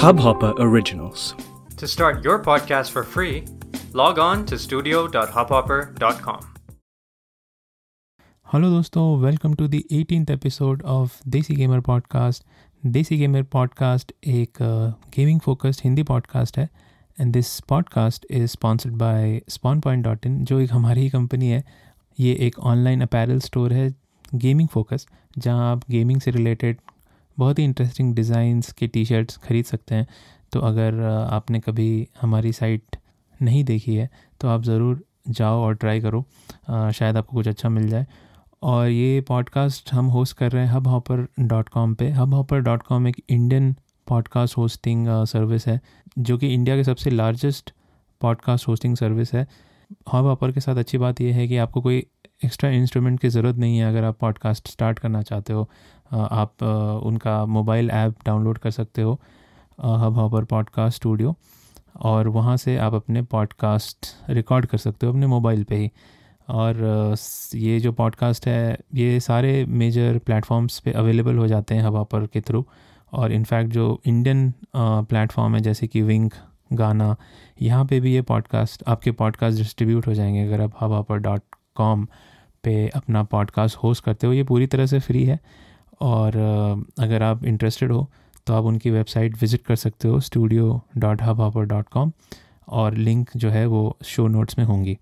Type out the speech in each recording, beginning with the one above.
Hubhopper Originals. To start your podcast for free, log on to studio.hubhopper.com. Hello दोस्तों welcome to the eighteenth episode of Desi gamer podcast Desi gamer podcast एक gaming focused Hindi podcast है and this podcast is sponsored by Spawn Point dot in जो एक हमारी ही company है ये एक ऑनलाइन अपैरल स्टोर है गेमिंग फोकस जहाँ आप गेमिंग से रिलेटेड बहुत ही इंटरेस्टिंग डिज़ाइंस के टी शर्ट्स ख़रीद सकते हैं। तो अगर आपने कभी हमारी साइट नहीं देखी है तो आप ज़रूर जाओ और ट्राई करो। uh, शायद आपको कुछ अच्छा मिल जाए। और ये पॉडकास्ट हम होस्ट कर रहे हैं हब हॉपर डॉट कॉम पर हब हॉपर डॉट कॉम एक इंडियन पॉडकास्ट होस्टिंग सर्विस है जो कि इंडिया के सबसे लार्जेस्ट पॉडकास्ट होस्टिंग सर्विस है। हब हॉपर के साथ अच्छी बात यह है कि आपको कोई एक्स्ट्रा इंस्ट्रूमेंट की ज़रूरत नहीं है अगर आप पॉडकास्ट स्टार्ट करना चाहते हो। आप उनका मोबाइल ऐप डाउनलोड कर सकते हो हब हॉपर पॉडकास्ट स्टूडियो और वहाँ से आप अपने पॉडकास्ट रिकॉर्ड कर सकते हो अपने मोबाइल पे ही। और ये जो पॉडकास्ट है, ये सारे मेजर प्लेटफॉर्म्स पे अवेलेबल हो जाते हैं हवा पर के थ्रू और इनफैक्ट जो इंडियन प्लेटफॉर्म है, जैसे कि विंक गाना यहाँ पे भी ये पॉडकास्ट आपके पॉडकास्ट डिस्ट्रीब्यूट हो जाएँगे। अगर आप हवा पर डॉट कॉम पे अपना पॉडकास्ट होस्ट करते हो, ये पूरी तरह से फ्री है। और अगर आप इंटरेस्टेड हो तो आप उनकी वेबसाइट विज़िट कर सकते हो studio dot hub dot com और लिंक जो है वो शो नोट्स में होंगी।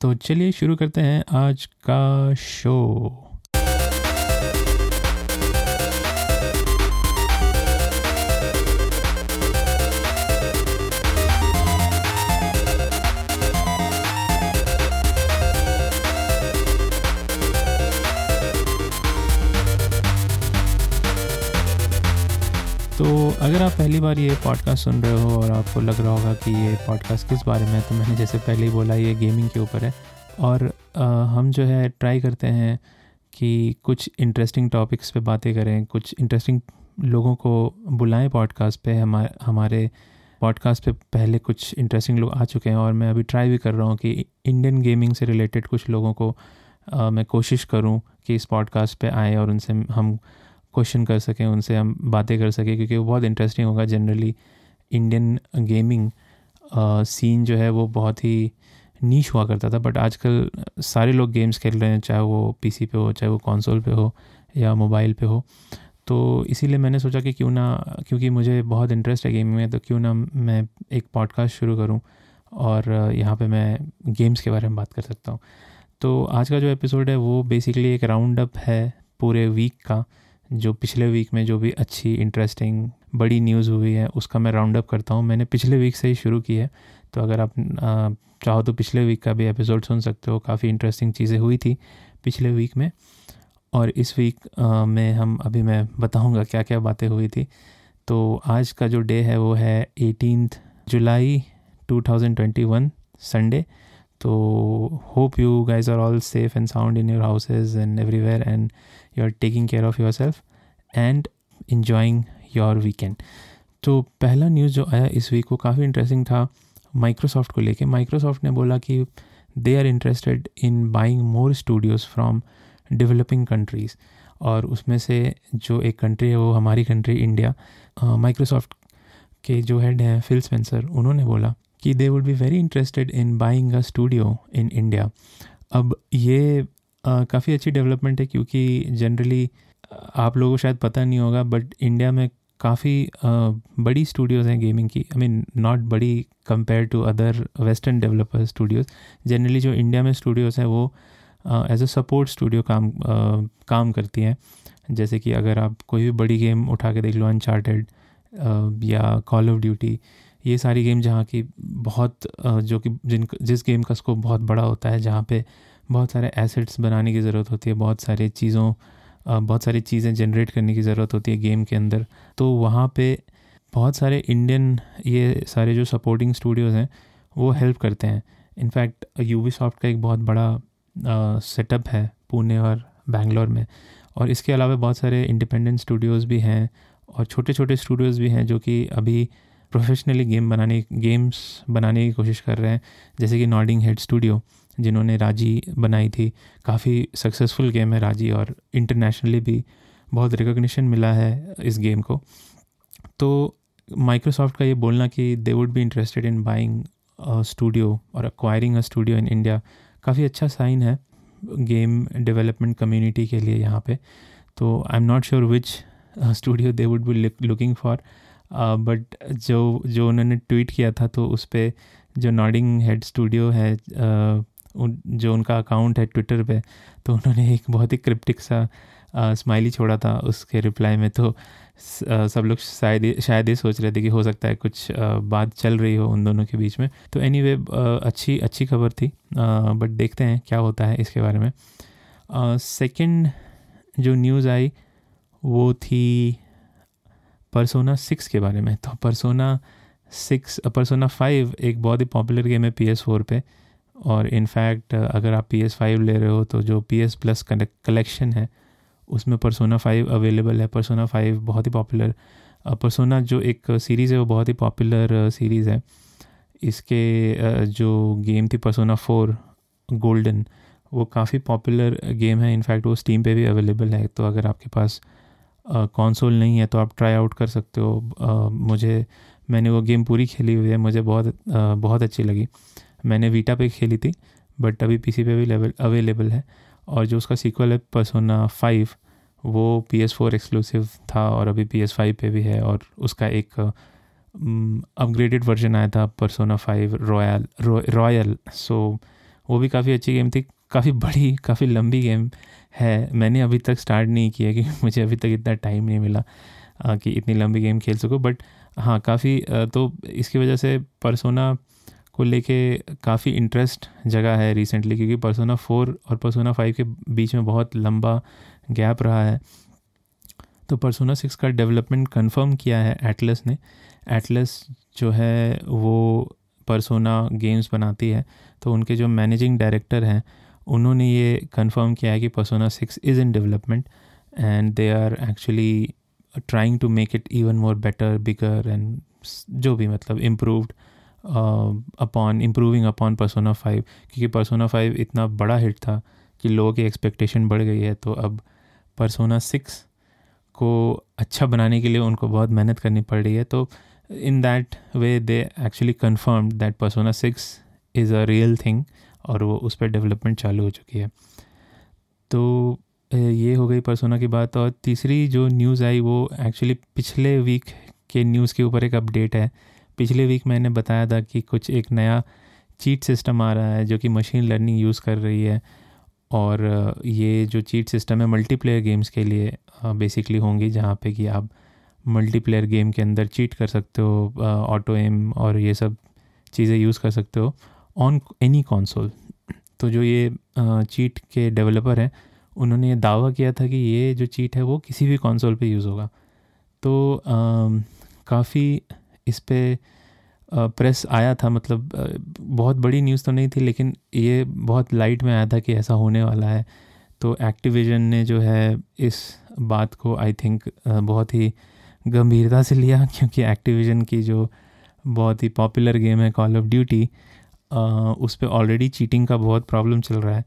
तो चलिए शुरू करते हैं आज का शो अगर आप पहली बार ये पॉडकास्ट सुन रहे हो और आपको लग रहा होगा कि ये पॉडकास्ट किस बारे में है तो मैंने जैसे पहले ही बोला ये गेमिंग के ऊपर है। और आ, हम जो है ट्राई करते हैं कि कुछ इंटरेस्टिंग टॉपिक्स पे बातें करें कुछ इंटरेस्टिंग लोगों को बुलाएँ पॉडकास्ट पे। हमारे हमारे पॉडकास्ट पे पहले कुछ इंटरेस्टिंग लोग आ चुके हैं और मैं अभी ट्राई भी कर रहा हूँ कि इंडियन गेमिंग से रिलेटेड कुछ लोगों को आ, मैं कोशिश करूँ कि इस पॉडकास्ट पे आए और उनसे हम क्वेश्चन कर सकें, उनसे हम बातें कर सकें, क्योंकि वो बहुत इंटरेस्टिंग होगा जनरली इंडियन गेमिंग सीन जो है वो बहुत ही नीच हुआ करता था बट आजकल सारे लोग गेम्स खेल रहे हैं, चाहे वो पीसी पे हो, चाहे वो कंसोल पे हो, या मोबाइल पे हो। तो इसीलिए मैंने सोचा कि क्यों ना, क्योंकि मुझे बहुत इंटरेस्ट है गेमिंग में तो क्यों ना मैं एक पॉडकास्ट शुरू करूँ, और यहाँ पे मैं गेम्स के बारे में बात कर सकता हूँ। तो आज का जो एपिसोड है, वो बेसिकली एक राउंड अप है पूरे वीक का। जो पिछले वीक में जो भी अच्छी इंटरेस्टिंग बड़ी न्यूज़ हुई है, उसका मैं राउंड अप करता हूँ। मैंने पिछले वीक से ही शुरू की है। तो अगर आप चाहो तो पिछले वीक का भी एपिसोड सुन सकते हो। काफ़ी इंटरेस्टिंग चीज़ें हुई थी पिछले वीक में। और इस वीक में हम, अभी मैं बताऊँगा क्या क्या बातें हुई थी। तो आज का जो डे है वो है एटीनथ जुलाई 2021 संडे तो hope you guys are all safe and sound in your houses and everywhere and you are taking care of your self and enjoying your weekend तो पहला न्यूज़ जो आया इस वीक वो काफ़ी इंटरेस्टिंग था Microsoft को लेके। माइक्रोसॉफ्ट ने बोला कि they are interested in buying more studios from developing countries और उसमें से जो एक कंट्री है वो हमारी कंट्री इंडिया माइक्रोसॉफ्ट के जो हेड हैं फिल स्पेंसर उन्होंने बोला कि they would be very interested in buying a studio in India अब ये काफ़ी अच्छी डेवलपमेंट है क्योंकि जनरली आप लोगों को शायद पता नहीं होगा बट इंडिया में काफ़ी बड़ी स्टूडियोज़ हैं गेमिंग की। आई मीन नॉट बड़ी compare to other western developer studios generally जो इंडिया में स्टूडियोज़ हैं वो एज अ सपोर्ट स्टूडियो काम uh, काम करती हैं। जैसे कि अगर आप कोई भी बड़ी गेम उठा के देख लो अनचार्टेड uh, या कॉल ऑफ़ ड्यूटी ये सारी गेम जहाँ की बहुत uh, जो कि जिन जिस गेम का स्कोप बहुत बड़ा होता है जहाँ पे बहुत सारे एसेट्स बनाने की ज़रूरत होती है, बहुत सारी चीज़ों बहुत सारी चीज़ें जनरेट करने की ज़रूरत होती है गेम के अंदर। तो वहाँ पे बहुत सारे इंडियन ये सारे जो सपोर्टिंग स्टूडियोज़ हैं, वो हेल्प करते हैं। इनफैक्ट सॉफ्ट का एक बहुत बड़ा सेटअप है पुणे और बेंगलोर में। और इसके अलावा बहुत सारे इंडिपेंडेंट स्टूडियोज़ भी हैं और छोटे छोटे स्टूडियोज़ भी हैं जो कि अभी प्रोफेशनली गेम बनाने गेम्स बनाने की कोशिश कर रहे हैं। जैसे कि नॉर्डिंग हेड स्टूडियो जिन्होंने राज़ी बनाई थी। काफ़ी सक्सेसफुल गेम है राज़ी और इंटरनेशनली भी बहुत रिकॉग्निशन मिला है इस गेम को। तो माइक्रोसॉफ्ट का ये बोलना कि they would be interested in buying studio और acquiring a studio in India काफ़ी अच्छा साइन है गेम डेवलपमेंट कम्युनिटी के लिए यहाँ पे। तो I am not sure which studio they would be looking for but जो जो उन्होंने ट्वीट किया था तो उस पर जो नॉडिंग हेड स्टूडियो है uh, जो उनका अकाउंट है ट्विटर पे तो उन्होंने एक बहुत ही क्रिप्टिक सा स्माइली छोड़ा था उसके रिप्लाई में। तो सब लोग शायद शायद ये सोच रहे थे कि हो सकता है कुछ बात चल रही हो उन दोनों के बीच में। तो एनी anyway, अच्छी अच्छी खबर थी। बट देखते हैं क्या होता है इसके बारे में। सेकेंड जो न्यूज़ आई वो थी परसोना सिक्स के बारे में। तो परसोना सिक्स परसोना फाइव एक बहुत ही पॉपुलर गेम है पी एस फोर पर और इनफैक्ट अगर आप पी एस फाइव ले रहे हो तो जो पी एस प्लस कलेक्शन है, उसमें परसोना फाइव अवेलेबल है। परसोना फाइव बहुत ही पॉपुलर परसोना जो एक सीरीज़ है, वो बहुत ही पॉपुलर सीरीज़ है। इसके जो गेम थी परसोना फोर गोल्डन वो काफ़ी पॉपुलर गेम है। इनफैक्ट वो स्टीम पे भी अवेलेबल है। तो अगर आपके पास कंसोल नहीं है तो आप ट्राई आउट कर सकते हो। मुझे, मैंने वो गेम पूरी खेली हुई है। मुझे बहुत बहुत अच्छी लगी। मैंने वीटा पे खेली थी बट अभी पीसी पे भी लेवल अवेलेबल है। और जो उसका सीक्वल है परसोना फाइव वो पी एस फोर एक्सक्लूसिव था और अभी पी एस फाइव पे भी है और उसका एक अपग्रेडेड वर्जन आया था Persona five Royal Royal so वो भी काफ़ी अच्छी गेम थी, काफ़ी बड़ी, काफ़ी लंबी गेम है। मैंने अभी तक स्टार्ट नहीं किया कि मुझे अभी तक इतना टाइम नहीं मिला कि इतनी लंबी गेम खेल सकूँ। बट हाँ काफ़ी तो इसकी वजह से परसोना को लेके काफ़ी इंटरेस्ट जगह है रिसेंटली क्योंकि परसोना फोर और परसोना फाइव के बीच में बहुत लंबा गैप रहा है। तो परसोना सिक्स का डेवलपमेंट कंफर्म किया है एटलस ने। एटलस जो है वो परसोना गेम्स बनाती है। तो उनके जो मैनेजिंग डायरेक्टर हैं, उन्होंने ये कंफर्म किया है कि Persona six is in development and they are actually trying to make it even more better bigger and जो भी मतलब improved upon improving upon Persona five क्योंकि परसोना फाइव इतना बड़ा हिट था कि लोगों की एक्सपेक्टेशन बढ़ गई है तो अब परसोना सिक्स को अच्छा बनाने के लिए उनको बहुत मेहनत करनी पड़ रही है। तो in that way they actually confirm that Persona six is a real thing और वो उस पर डेवलपमेंट चालू हो चुकी है। तो ये हो गई परसोना की बात और तीसरी जो न्यूज़ आई, वो एक्चुअली पिछले वीक के न्यूज़ के ऊपर एक अपडेट है। पिछले वीक मैंने बताया था कि कुछ एक नया चीट सिस्टम आ रहा है जो कि मशीन लर्निंग यूज़ कर रही है और ये जो चीट सिस्टम है मल्टीप्लेयर गेम्स के लिए बेसिकली होंगी जहाँ पे कि आप मल्टीप्लेयर गेम के अंदर चीट कर सकते हो ऑटो एम और ये सब चीज़ें यूज़ कर सकते हो ऑन एनी कॉन्सोल तो जो ये चीट के डेवलपर हैं, उन्होंने ये दावा किया था कि ये जो चीट है वो किसी भी कॉन्सोल पे यूज़ होगा। तो काफ़ी इस पर प्रेस आया था मतलब बहुत बड़ी न्यूज़ तो नहीं थी लेकिन ये बहुत लाइट में आया था कि ऐसा होने वाला है। तो एक्टिविजन ने जो है इस बात को आई थिंक बहुत ही गंभीरता से लिया क्योंकि एक्टिविजन की जो बहुत ही पॉपुलर गेम है कॉल ऑफ़ ड्यूटी उस पर ऑलरेडी चीटिंग का बहुत प्रॉब्लम चल रहा है।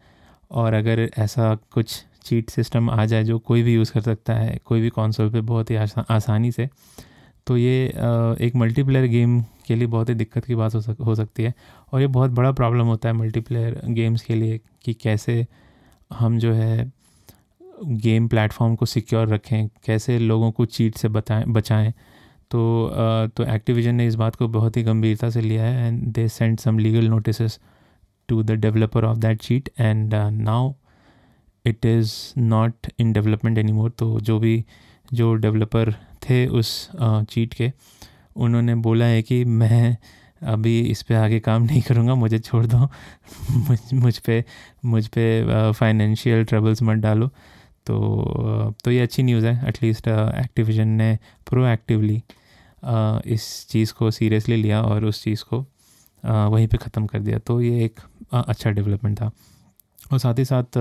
और अगर ऐसा कुछ चीट सिस्टम आ जाए जो कोई भी यूज़ कर सकता है कोई भी कॉन्सोल पे बहुत ही आसा, आसानी से तो ये एक मल्टीप्लेयर गेम के लिए बहुत ही दिक्कत की बात हो सक, हो सकती है। और ये बहुत बड़ा प्रॉब्लम होता है मल्टीप्लेयर गेम्स के लिए कि कैसे हम जो है गेम प्लेटफॉर्म को सिक्योर रखें, कैसे लोगों को चीट से बताएँ, बचाएँ। तो तो एक्टिविजन ने इस बात को बहुत ही गंभीरता से लिया है and they send some legal notice to the developer of that cheat and now it is not in development any more तो जो भी जो डेवलपर थे उस चीट के, उन्होंने बोला है कि मैं अभी इस पे आगे काम नहीं करूँगा, मुझे छोड़ दो। मुझ मुझ पे मुझ पे फाइनेंशियल ट्रबल्स मत डालो। तो तो ये अच्छी न्यूज़ है एटलीस्ट एक्टिविजन ने प्रोएक्टिवली इस चीज़ को सीरियसली लिया और उस चीज़ को वहीं पे ख़त्म कर दिया। तो ये एक अच्छा डेवलपमेंट था। और साथ ही साथ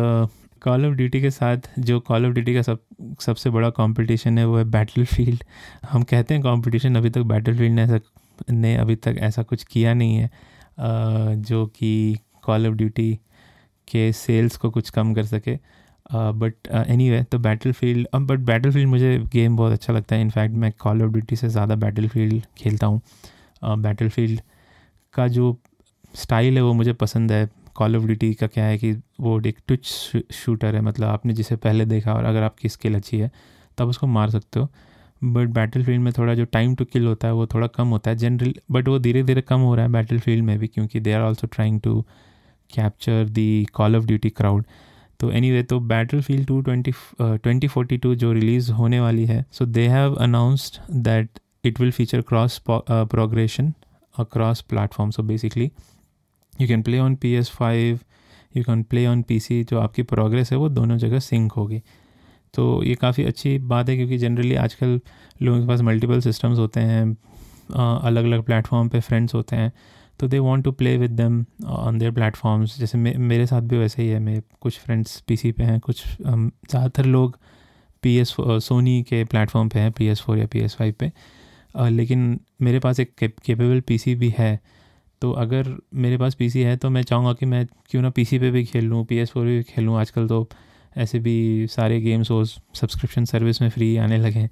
कॉल ऑफ़ ड्यूटी के साथ जो कॉल ऑफ़ ड्यूटी का सब, सबसे बड़ा कंपटीशन है वो है बैटल फ़ील्ड हम कहते हैं कंपटीशन अभी तक बैटल फ़ील्ड ने ऐसा, ने अभी तक ऐसा कुछ किया नहीं है। जो कि कॉल ऑफ़ ड्यूटी के सेल्स को कुछ कम कर सके। बट एनी वे तो Battlefield but Battlefield मुझे गेम बहुत अच्छा लगता है। इनफैक्ट मैं कॉल ऑफ़ ड्यूटी से ज़्यादा बैटल फ़ील्ड खेलता हूँ। बैटल फ़ील्ड का जो स्टाइल है वो मुझे पसंद है। कॉल ऑफ़ ड्यूटी का क्या है कि वो एक टच शूटर है मतलब आपने जिसे पहले देखा और अगर आपकी स्किल अच्छी है, तब उसको मार सकते हो। बट बैटल फ़ील्ड में थोड़ा जो टाइम टू किल होता है, वो थोड़ा कम होता है जनरल बट वो धीरे धीरे कम हो रहा है बैटल फ़ील्ड में भी, क्योंकि they are also trying to capture the Call of Duty crowd तो एनी वे तो Battlefield two twenty twenty forty two जो रिलीज़ होने वाली है so they have announced that it will feature cross progression across platform so basically you can play on P S five you can play on P C जो आपकी progress है वो दोनों जगह सिंक होगी। तो ये काफ़ी अच्छी बात है क्योंकि जनरली आजकल लोगों के पास मल्टीपल सिस्टम्स होते हैं अलग अलग प्लेटफॉर्म पे फ्रेंड्स होते हैं तो they want to play with them on their platforms जैसे मे, मेरे साथ भी वैसे ही है मैं कुछ फ्रेंड्स पीसी पे हैं कुछ ज़्यादातर लोग पी एस सोनी के प्लेटफॉर्म पे हैं पी एस फोर या पी एस फाइव पे। uh, लेकिन मेरे पास एक केपेबल पीसी भी है तो अगर मेरे पास पीसी है तो मैं चाहूँगा कि मैं क्यों ना पीसी पे भी खेल लूँ पी एस फोर भी खेल लूँ आजकल तो ऐसे भी सारे गेम्स वो सब्सक्रिप्शन सर्विस में फ्री आने लगे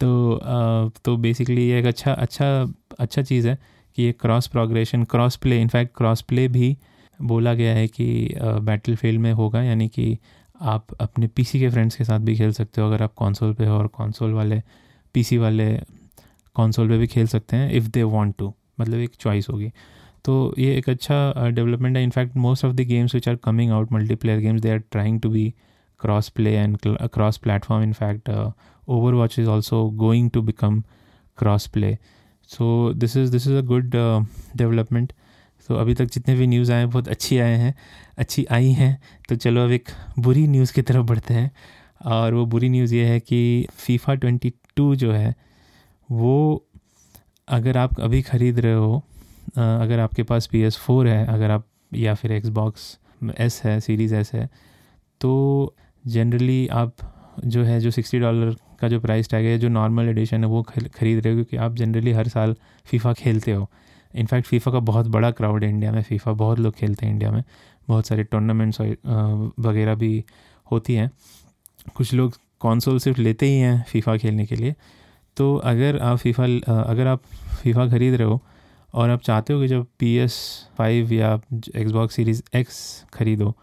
तो आ, तो बेसिकली ये एक अच्छा अच्छा अच्छा चीज़ है कि ये cross progression cross play in fact cross play भी बोला गया है कि बैटल फ़ील्ड में होगा यानी कि आप अपने पीसी के फ्रेंड्स के साथ भी खेल सकते हो अगर आप कंसोल पे हो और कंसोल वाले पीसी वाले कंसोल पे भी खेल सकते हैं इफ़ दे वांट टू मतलब एक चॉइस होगी। तो ये एक अच्छा डेवलपमेंट है। In fact most of the games which are coming out multiplayer games they are trying to be cross play and cross platform in fact Overwatch is also going to become cross play so this is this is a good uh, development. तो अभी तक जितने भी news आए बहुत अच्छी आए हैं अच्छी आई हैं। तो चलो अब एक बुरी न्यूज़ की तरफ़ बढ़ते हैं। और वो बुरी न्यूज़ ये है कि फीफा ट्वेंटी टू जो है वो अगर आप अभी ख़रीद रहे हो अगर आपके पास पी एस फोर है, अगर आप, या फिर एक्स बॉक्स एस है सीरीज़ एस है तो जनरली आप जो है, जो सिक्सटी डॉलर का जो प्राइस टैग है, जो नॉर्मल एडिशन है, वो ख़रीद रहे हो क्योंकि आप जनरली हर साल फीफा खेलते हो। इनफैक्ट फ़ीफ़ा का बहुत बड़ा क्राउड है इंडिया में फ़ीफ़ा बहुत लोग खेलते हैं इंडिया में। बहुत सारे टूर्नामेंट्स वगैरह भी होती हैं। कुछ लोग कौनसोल सिर्फ़ लेते ही हैं फ़ीफ़ा खेलने के लिए। तो अगर आप फ़ीफ़ा अगर आप फ़ीफ़ा ख़रीद रहे हो और आप चाहते हो कि जब पी एस फाइव या एक्सबॉक्स सीरीज़ एक्स खरीदो,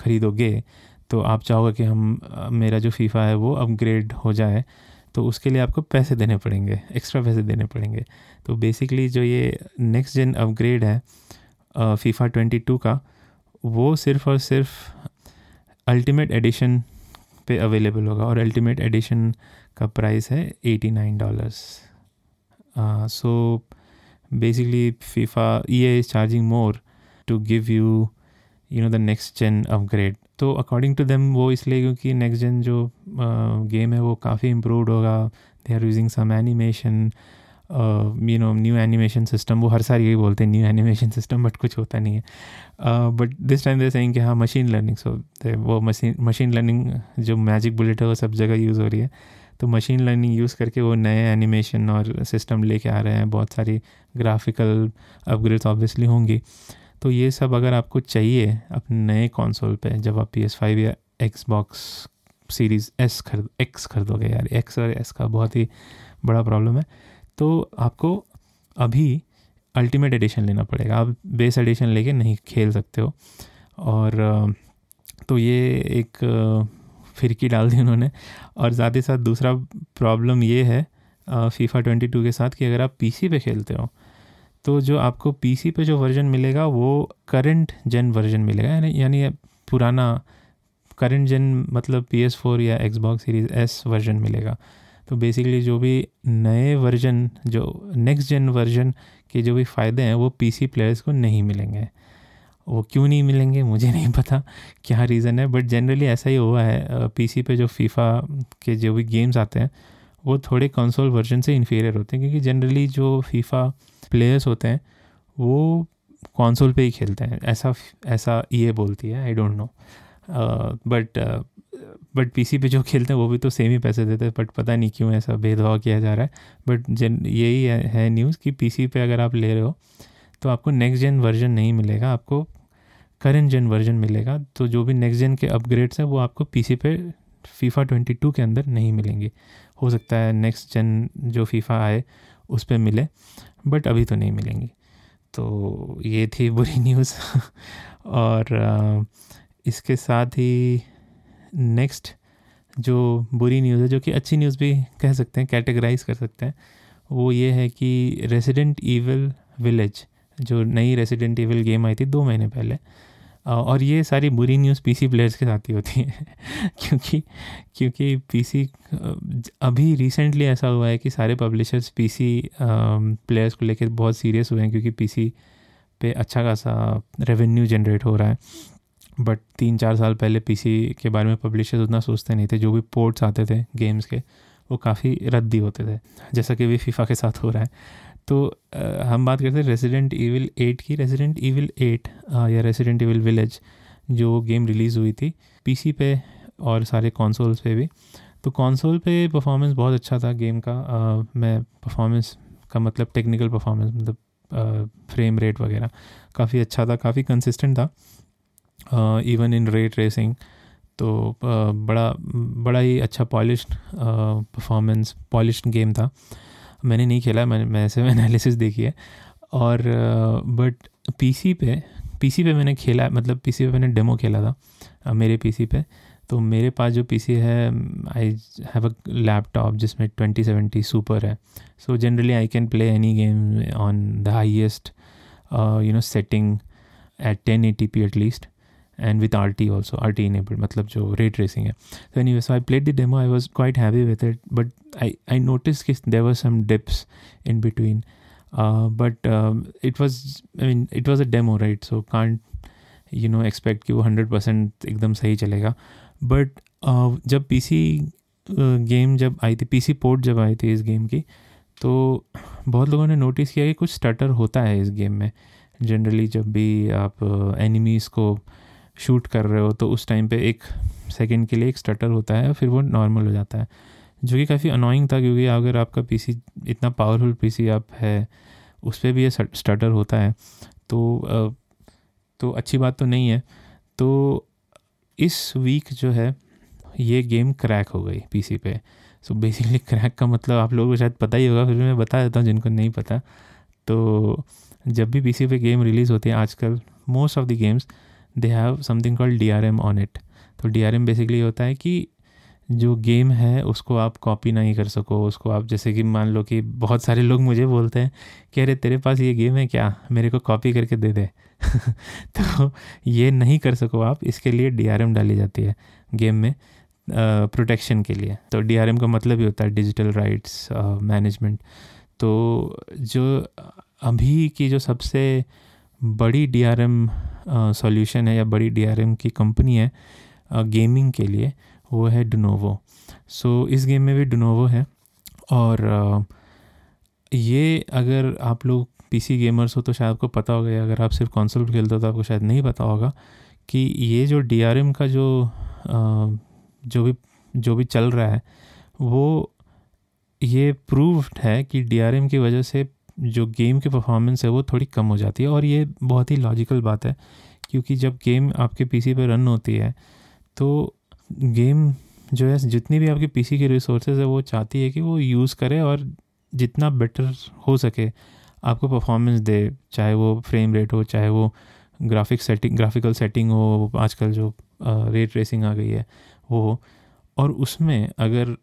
खरीदोगे तो आप चाहोगे कि हम, मेरा जो फीफा है वो अपग्रेड हो जाए तो उसके लिए आपको पैसे देने पड़ेंगे एक्स्ट्रा पैसे देने पड़ेंगे। तो बेसिकली जो ये नेक्स्ट जेन अपग्रेड है फीफा ट्वेंटी टू का, वो सिर्फ़ और सिर्फ़ अल्टीमेट एडिशन पे अवेलेबल होगा और अल्टीमेट एडिशन का प्राइस है eighty nine dollars so basically FIFA E is charging more to give you you know the next gen upgrade तो अकॉर्डिंग टू देम वो इसलिए क्योंकि नेक्स्ट जेन जो गेम है वो काफ़ी इम्प्रूवड होगा। They are using some animation you know new animation system वो हर साल यही बोलते हैं न्यू एनिमेशन सिस्टम बट कुछ होता नहीं है। But this time they saying कि हाँ मशीन लर्निंग सो वो मशीन मशीन लर्निंग जो मैजिक बुलेट है, वो सब जगह यूज़ हो रही है। तो मशीन लर्निंग यूज़ करके वो नए एनिमेशन और सिस्टम लेके आ रहे हैं। बहुत सारी ग्राफिकल अपग्रेड्स ऑब्वियसली होंगी। तो ये सब अगर आपको चाहिए अपने नए कॉन्सोल पे, जब आप पी एस फाइव या एक्स बॉक्स सीरीज़ एस खरीद एक्स खरीदोगे यार एक्स और एस का बहुत ही बड़ा प्रॉब्लम है। तो आपको अभी अल्टीमेट एडिशन लेना पड़ेगा। आप बेस एडिशन लेके नहीं खेल सकते हो। और तो ये एक फिरकी डाल दी उन्होंने। और साथ ही साथ दूसरा प्रॉब्लम ये है फीफा ट्वेंटी टू के साथ कि अगर आप पीसी पे खेलते हो तो जो आपको पीसी पे जो वर्जन मिलेगा, वो करंट जेन वर्जन मिलेगा। यानी यानी पुराना करंट जेन मतलब पी एस फोर या एक्सबॉक्स सीरीज़ एस वर्जन मिलेगा। तो बेसिकली जो भी नए वर्जन जो नेक्स्ट जेन वर्जन के जो भी फ़ायदे हैं, वो पीसी प्लेयर्स को नहीं मिलेंगे। वो क्यों नहीं मिलेंगे मुझे नहीं पता क्या रीज़न है बट जनरली ऐसा ही हुआ है पीसी पे जो फीफा के जो भी गेम्स आते हैं वो थोड़े कंसोल वर्जन से इन्फीरियर होते हैं क्योंकि जनरली जो फीफा प्लेयर्स होते हैं वो कंसोल पे ही खेलते हैं। ऐसा ऐसा ये बोलती है I don't know but but PC पे जो खेलते हैं वो भी तो सेम ही पैसे देते हैं बट पता नहीं क्यों ऐसा भेदभाव किया जा रहा है। बट जन यही है, है न्यूज़ कि पीसी पे अगर आप ले रहे हो तो आपको नेक्स्ट जेन वर्जन नहीं मिलेगा, आपको करेंट जेन वर्जन मिलेगा। तो जो भी नेक्स्ट जेन के अपग्रेड्स हैं, वो आपको पीसी पे फीफा ट्वेंटी टू के अंदर नहीं मिलेंगे। हो सकता है नेक्स्ट जेन जो फीफा आए, उस पर मिले बट अभी तो नहीं मिलेंगी। तो ये थी बुरी न्यूज़ और इसके साथ ही नेक्स्ट जो बुरी न्यूज़ है, जो कि अच्छी न्यूज़ भी कह सकते हैं कैटेगराइज कर सकते हैं, वो ये है कि रेसिडेंट ईवल विलेज जो नई रेसिडेंट ईवल गेम आई थी दो महीने पहले। और ये सारी बुरी न्यूज़ पीसी प्लेयर्स के साथ ही होती है। क्योंकि क्योंकि पीसी अभी रिसेंटली ऐसा हुआ है कि सारे पब्लिशर्स पीसी प्लेयर्स को लेकर बहुत सीरियस हुए हैं क्योंकि पीसी पे अच्छा खासा रेवेन्यू जनरेट हो रहा है। बट तीन चार साल पहले पीसी के बारे में पब्लिशर्स उतना सोचते नहीं थे। जो भी पोर्ट्स आते थे गेम्स के, वो काफ़ी रद्दी होते थे। जैसा कि भी फीफा के साथ हो रहा है। तो आ, हम बात करते हैं रेसिडेंट ईविल एट की। रेसिडेंट ईविल एट या रेसिडेंट ईविल विलेज जो गेम रिलीज़ हुई थी पीसी पे और सारे कॉन्सोल्स पे भी। तो कॉन्सोल पे परफॉर्मेंस बहुत अच्छा था गेम का। आ, मैं परफॉर्मेंस का मतलब टेक्निकल परफॉर्मेंस मतलब फ्रेम रेट वगैरह काफ़ी अच्छा था काफ़ी कंसिस्टेंट था। इवन इन रेट रेसिंग तो आ, बड़ा बड़ा ही अच्छा पॉलिश परफॉर्मेंस पॉलिश गेम था। मैंने नहीं खेला, मैंने, मैं ऐसे एनालिसिस देखी है। और बट पीसी पे पीसी पे मैंने खेला मतलब पीसी पे मैंने डेमो खेला था मेरे पीसी पे। तो मेरे पास जो पीसी है आई हैव अ लैपटॉप जिसमें ट्वेंटी सेवेंटी सुपर है। So generally I can play any game on the highest you know setting at ten eighty P at least and with R T also R T enabled मतलब जो ray tracing है। तो anyways I played the demo I was quite happy with it but I I notice कि there were some dips in between but it was I mean it was a demo right so can't you know expect कि वो hundred percent एकदम सही चलेगा। But uh, जब P C game जब आई थी पी सी पोर्ट जब आई थी इस गेम की तो बहुत लोगों ने नोटिस किया कि कुछ स्टटर होता है इस गेम में। जनरली जब भी आप एनिमीज़ uh, को शूट कर रहे हो तो उस टाइम पे एक सेकंड के लिए एक स्टटर होता है, फिर वो नॉर्मल हो जाता है। जो कि काफ़ी अनोइंग था, क्योंकि अगर आपका पीसी इतना पावरफुल पीसी आप है, उस पर भी ये स्टटर होता है तो तो अच्छी बात तो नहीं है। तो इस वीक जो है, ये गेम क्रैक हो गई पीसी पे। सो बेसिकली क्रैक का मतलब आप लोगों को शायद पता ही होगा, फिर मैं बता देता हूँ जिनको नहीं पता। तो जब भी पीसी पे गेम रिलीज़ होती है, आजकल most of the games they have something called D R M on it तो डी आर एम बेसिकली होता है कि जो गेम है, उसको आप कॉपी नहीं कर सको। उसको आप जैसे कि मान लो कि बहुत सारे लोग मुझे बोलते हैं कि अरे, तेरे पास ये गेम है क्या? मेरे को कॉपी करके दे दे। तो ये नहीं कर सको आप, इसके लिए डी आर एम डाली जाती है गेम में प्रोटेक्शन के लिए। तो डी आर एम का मतलब ही होता है डिजिटल राइट्स मैनेजमेंट तो जो अभी की जो सबसे बड़ी डी आर एम सॉल्यूशन है या बड़ी डीआरएम की कंपनी है गेमिंग के लिए वो है डोनोवो सो so, इस गेम में भी डोनोवो है और ये अगर आप लोग पीसी गेमर्स हो तो शायद आपको पता होगा अगर आप सिर्फ़ कंसोल खेलते हो तो आपको शायद नहीं पता होगा कि ये जो डीआरएम का जो जो भी जो भी चल रहा है वो ये प्रूव्ड है कि डीआरएम की वजह से जो गेम की परफॉर्मेंस है वो थोड़ी कम हो जाती है और ये बहुत ही लॉजिकल बात है क्योंकि जब गेम आपके पीसी पे रन होती है तो गेम जो है, जितनी भी आपके पीसी की रिसोर्सेज है वो चाहती है कि वो यूज़ करे और जितना बेटर हो सके आपको परफॉर्मेंस दे, चाहे वो फ्रेम रेट हो, चाहे वो ग्राफिक सेटिंग ग्राफिकल सेटिंग हो, आजकल जो रेट रेसिंग आ गई है, वो और उसमें अगर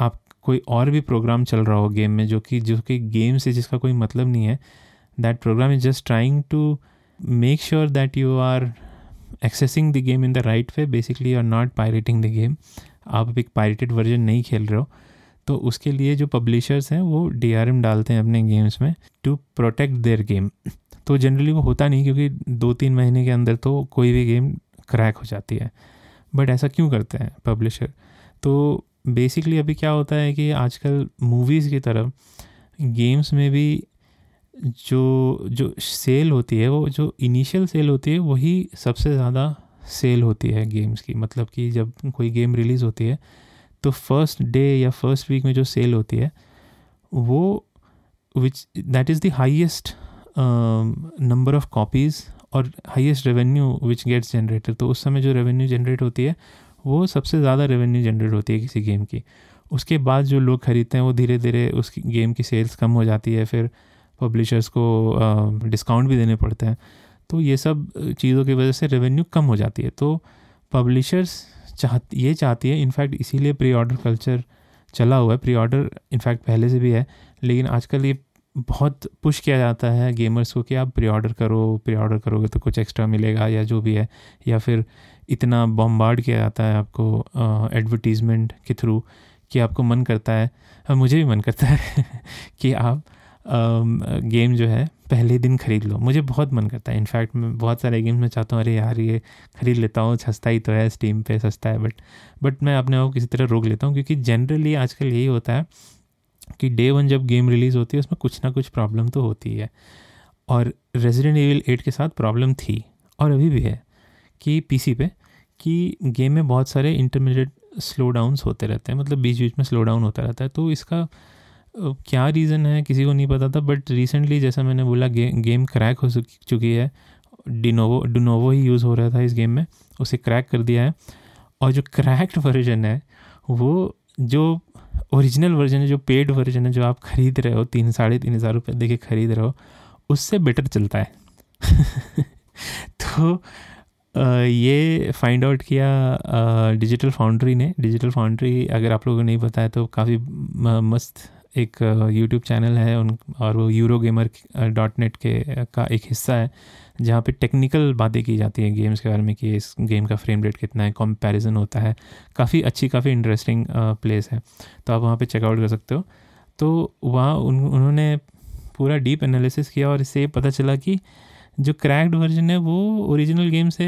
आप कोई और भी प्रोग्राम चल रहा हो गेम में जो कि जो कि गेम से जिसका कोई मतलब नहीं है that program is just trying to make sure that you are accessing the game in the right way basically you are not pirating the game आप एक पायरेटेड वर्जन नहीं खेल रहे हो। तो उसके लिए जो पब्लिशर्स हैं, वो डीआरएम डालते हैं अपने गेम्स में टू प्रोटेक्ट देयर गेम तो जनरली वो होता नहीं क्योंकि दो तीन महीने के अंदर तो कोई भी गेम क्रैक हो जाती है। बट ऐसा क्यों करते हैं पब्लिशर तो बेसिकली अभी क्या होता है कि आजकल मूवीज़ की तरफ़ गेम्स में भी जो जो सेल होती है, वो जो इनिशियल सेल होती है, वही सबसे ज़्यादा सेल होती है गेम्स की। मतलब कि जब कोई गेम रिलीज़ होती है तो फ़र्स्ट डे या फ़र्स्ट वीक में जो सेल होती है, वो which that is the highest number of copies और highest revenue which gets generated तो उस समय जो रेवेन्यू जनरेट होती है वो सबसे ज़्यादा रेवेन्यू जनरेट होती है किसी गेम की। उसके बाद जो लोग ख़रीदते हैं, वो धीरे धीरे उस गेम की सेल्स कम हो जाती है, फिर पब्लिशर्स को डिस्काउंट भी देने पड़ते हैं। तो ये सब चीज़ों की वजह से रेवेन्यू कम हो जाती है। तो पब्लिशर्स चाह ये चाहती है इनफैक्ट इसीलिए प्री ऑर्डर कल्चर चला हुआ है। प्री ऑर्डर इनफैक्ट पहले से भी है, लेकिन आजकल ये बहुत पुश किया जाता है गेमर्स को कि आप प्री ऑर्डर करो प्री ऑर्डर करोगे तो कुछ एक्स्ट्रा मिलेगा या जो भी है, या फिर इतना बॉम्बार्ड किया जाता है आपको एडवर्टीज़मेंट के थ्रू कि आपको मन करता है मुझे भी मन करता है कि आप गेम जो है पहले दिन ख़रीद लो। मुझे बहुत मन करता है। इनफैक्ट मैं बहुत सारे गेम्स में चाहता हूँ, अरे यार, ये ख़रीद लेता हूँ, सस्ता ही तो है स्टीम पे सस्ता है। बट बट मैं अपने आप किसी तरह रोक लेता हूँ, क्योंकि जनरली आजकल यही होता है कि डे वन जब गेम रिलीज़ होती है, उसमें कुछ ना कुछ प्रॉब्लम तो होती है और रेजिडेंट एविल एट के साथ प्रॉब्लम थी, और अभी भी है। कि पीसी पे कि गेम में बहुत सारे इंटरमीडिएट स्लो डाउन्स होते रहते हैं मतलब बीच बीच में स्लो डाउन होता रहता है। तो इसका क्या रीज़न है किसी को नहीं पता था बट रिसेंटली जैसा मैंने बोला गे, गेम क्रैक हो चुकी है। डिनोवो डिनोवो ही यूज़ हो रहा था इस गेम में उसे क्रैक कर दिया है। और जो क्रैक्ड वर्जन है वो जो ओरिजिनल वर्जन है जो पेड वर्जन है जो आप ख़रीद रहे हो तीन साढ़े तीन हज़ार रुपये दे ख़रीद रहे हो उससे बेटर चलता है। तो ये फाइंड आउट किया डिजिटल फाउंड्री ने। डिजिटल फाउंड्री अगर आप लोगों को नहीं पता है तो काफ़ी मस्त एक यूट्यूब चैनल है। उन, और वो यूरो गेमर डॉट नेट के का एक हिस्सा है, जहाँ पे टेक्निकल बातें की जाती हैं गेम्स के बारे में कि इस गेम का फ्रेम रेट कितना है कंपैरिजन होता है। काफ़ी अच्छी, काफ़ी इंटरेस्टिंग प्लेस है। तो आप वहाँ पे चेकआउट कर सकते हो। तो वहाँ उन, उन्होंने पूरा डीप एनालिसिस किया और इससे पता चला कि जो क्रैक्ड वर्जन है, वो ओरिजिनल गेम से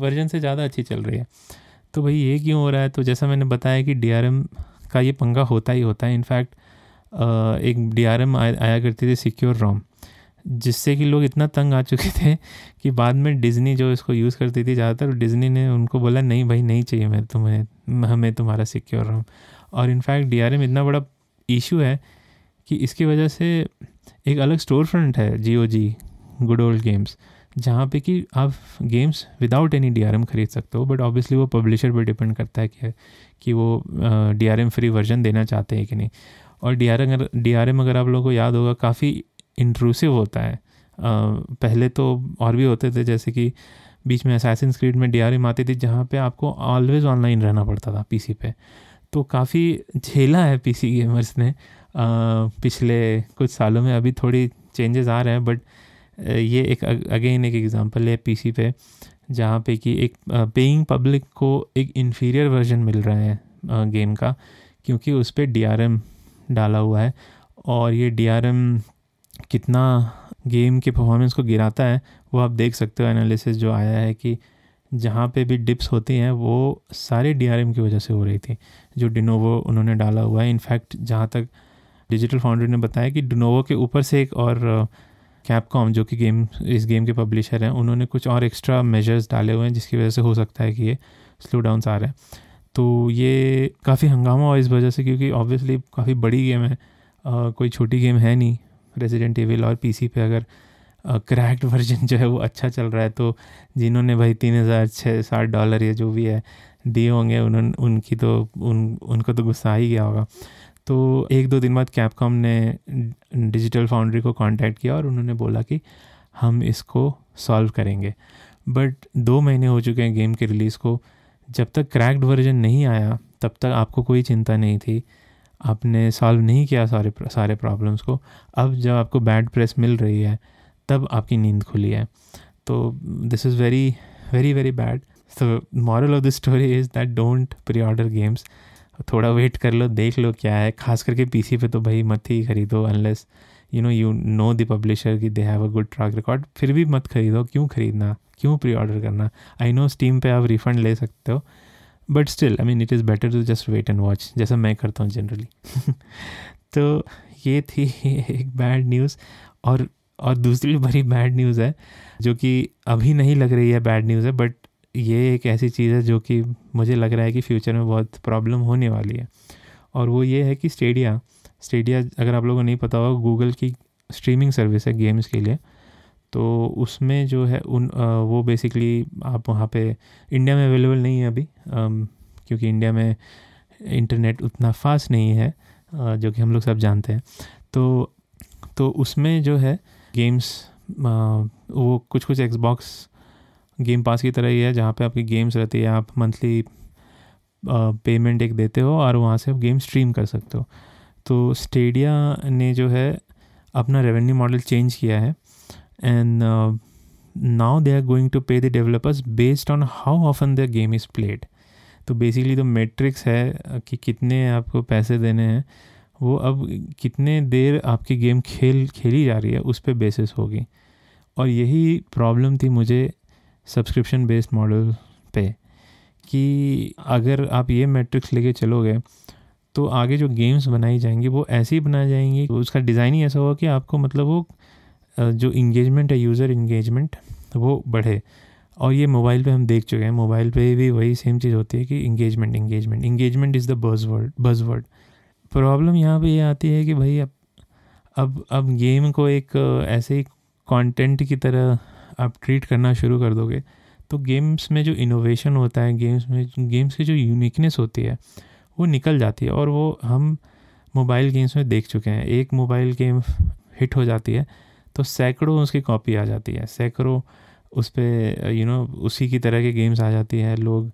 वर्जन से ज़्यादा अच्छी चल रही है। तो भाई ये क्यों हो रहा है? तो जैसा मैंने बताया कि डीआरएम का ये पंगा होता ही होता है। इनफैक्ट एक डीआरएम आया करती थी सिक्योर रोम जिससे कि लोग इतना तंग आ चुके थे कि बाद में डिज़नी जो इसको यूज़ करती थी ज़्यादातर डिज़नी ने उनको बोला, नहीं भाई, नहीं चाहिए मैं तुम्हें, हमें तुम्हारा सिक्योर रोम और इनफैक्ट डी आर इतना बड़ा इशू है कि इसकी वजह से एक अलग स्टोर फ्रंट है जी गुड ओल्ड गेम्स जहाँ पे कि आप गेम्स विदाउट एनी डीआरएम खरीद सकते हो बट ऑब्वियसली वो पब्लिशर पर डिपेंड करता है कि कि वो डीआरएम फ्री वर्जन देना चाहते हैं कि नहीं। और डी आर अगर डीआरएम अगर आप लोगों को याद होगा, काफ़ी इंट्रूसिव होता है। पहले तो और भी होते थे, जैसे कि बीच में असैसिन स्क्रीड में डी आती थी, जहाँ पे आपको ऑलवेज़ ऑनलाइन रहना पड़ता था पीसी पे। तो काफ़ी झेला है पीसी गेमर्स ने पिछले कुछ सालों में। अभी थोड़ी चेंजेस आ रहे हैं बट ये एक अगेन एक एग्ज़ाम्पल है पीसी पे, जहाँ पे कि एक पेइंग पब्लिक को एक इन्फीरियर वर्जन मिल रहा है गेम का, क्योंकि उस पर डी डाला हुआ है और ये डीआरएम कितना गेम के परफॉर्मेंस को गिराता है, वो आप देख सकते हो एनालिसिस जो आया है कि जहाँ पे भी डिप्स होती हैं, वो सारे डीआरएम की वजह से हो रही थी, जो डिनोवो उन्होंने डाला हुआ है। इनफैक्ट जहाँ तक डिजिटल फाउंड्री ने बताया कि डिनोवो के ऊपर से एक और कैपकॉम जो कि गेम इस गेम के पब्लिशर हैं उन्होंने कुछ और एक्स्ट्रा मेजर्स डाले हुए हैं जिसकी वजह से हो सकता है कि ये स्लो डाउन्स आ रहे हैं। तो ये काफ़ी हंगामा हुआ इस वजह से क्योंकि ऑब्वियसली काफ़ी बड़ी गेम है। आ, कोई छोटी गेम है नहीं रेजिडेंट एविल और पीसी पे अगर क्रैक्ड वर्जन जो है वो अच्छा चल रहा है तो जिन्होंने भाई तीन हज़ार छः साठ डॉलर या जो भी है दिए होंगे उन्होंने उनकी तो उन उनको तो गुस्सा ही गया होगा। तो एक दो दिन बाद कैपकॉम ने डिजिटल फाउंड्री को कांटेक्ट किया और उन्होंने बोला कि हम इसको सॉल्व करेंगे। बट दो महीने हो चुके हैं गेम के रिलीज़ को। जब तक क्रैक्ड वर्जन नहीं आया, तब तक आपको कोई चिंता नहीं थी। आपने सॉल्व नहीं किया सारे सारे प्रॉब्लम्स को। अब जब आपको बैड प्रेस मिल रही है, तब आपकी नींद खुली है। तो this is very very very bad so moral of the story is that don't pre order games थोड़ा वेट कर लो, देख लो क्या है। खास करके पीसी पे तो भाई मत ही खरीदो unless you know you know the publisher कि they have a good track record फिर भी मत खरीदो, क्यों खरीदना? क्यों प्री ऑर्डर करना? आई नो स्टीम पे आप रिफ़ंड ले सकते हो but still I mean it is better to just wait and watch जैसा मैं करता हूँ जनरली तो ये थी एक बैड न्यूज़ और और दूसरी बड़ी बैड न्यूज़ है, जो कि अभी नहीं लग रही है बैड न्यूज़ है बट ये एक ऐसी चीज़ है जो कि मुझे लग रहा है कि फ्यूचर में बहुत प्रॉब्लम होने वाली है। और वो ये है कि स्टेडिया स्टेडिया अगर आप लोगों को नहीं पता होगा, गूगल की स्ट्रीमिंग सर्विस है गेम्स के लिए। तो उसमें जो है उन वो बेसिकली आप वहाँ पे इंडिया में अवेलेबल नहीं है अभी क्योंकि इंडिया में इंटरनेट उतना फास्ट नहीं है जो कि हम लोग सब जानते हैं। तो तो उसमें जो है गेम्स वो कुछ कुछ एक्सबॉक्स गेम पास की तरह ही है, जहाँ पे आपकी गेम्स रहती है, आप मंथली पेमेंट एक देते हो और वहाँ से आप गेम स्ट्रीम कर सकते हो। तो स्टेडिया ने जो है अपना रेवेन्यू मॉडल चेंज किया है and now they are going to pay the developers based on how often the game is played तो बेसिकली तो मेट्रिक्स है कि कितने आपको पैसे देने हैं, वो अब कितने देर आपकी गेम खेल, खेली जा रही है, उस पर बेसिस होगी। और यही प्रॉब्लम थी मुझे सब्सक्रिप्शन बेस्ड मॉडल पे कि अगर आप ये मैट्रिक्स लेके चलोगे तो आगे जो गेम्स बनाई जाएँगी, वो ऐसे ही बनाई जाएँगी तो उसका डिज़ाइन ही ऐसा होगा कि आपको मतलब वो जो इंगेजमेंट है यूज़र इंगेजमेंट वो बढ़े। और ये मोबाइल पे हम देख चुके हैं मोबाइल पे भी वही सेम चीज़ होती है कि engagement engagement engagement is the buzzword buzzword problem यहाँ पे ये आती है कि भाई अब अब अब गेम को एक ऐसे ही कंटेंट की तरह आप ट्रीट करना शुरू कर दोगे तो गेम्स में जो इनोवेशन होता है, गेम्स में, गेम्स की जो यूनिकनेस होती है, वो निकल जाती है। और वो हम मोबाइल गेम्स में देख चुके हैं। एक मोबाइल गेम हिट हो जाती है तो सैकड़ों उसकी कॉपी आ जाती है। सैकड़ों उस पर यू नो उसी की तरह के गेम्स आ जाती है। लोग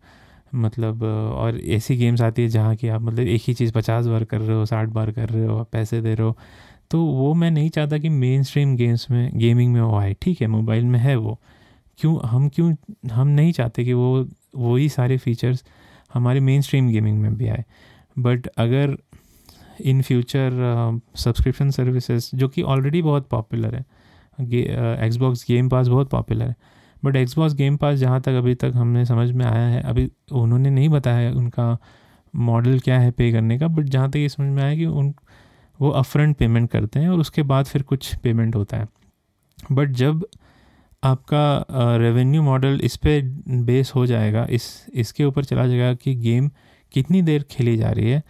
मतलब और ऐसी गेम्स आती है जहाँ की आप मतलब एक ही चीज़ पचास बार कर रहे हो, साठ बार कर रहे हो पैसे दे रहे हो। तो वो मैं नहीं चाहता कि मेन स्ट्रीम गेम्स में गेमिंग में वो आए। ठीक है मोबाइल में है वो। क्यों, हम क्यों, हम नहीं चाहते कि वो, वही सारे फीचर्स हमारे मेन स्ट्रीम गेमिंग में भी आए। बट अगर इन फ्यूचर सब्सक्रिप्शन सर्विसेज़ जो कि ऑलरेडी बहुत पॉपुलर है एक्सबॉक्स गेम पास बहुत पॉपुलर है बट एक्सबॉक्स गेम पास जहाँ तक अभी तक हमने समझ में आया है, अभी उन्होंने नहीं बताया उनका मॉडल क्या है पे करने का बट जहाँ तक ये समझ में आया कि उन वो अपफ्रंट पेमेंट करते हैं और उसके बाद फिर कुछ पेमेंट होता है। बट जब आपका रेवेन्यू मॉडल इस पर बेस हो जाएगा, इस, इसके ऊपर चला जाएगा कि गेम कितनी देर खेली जा रही है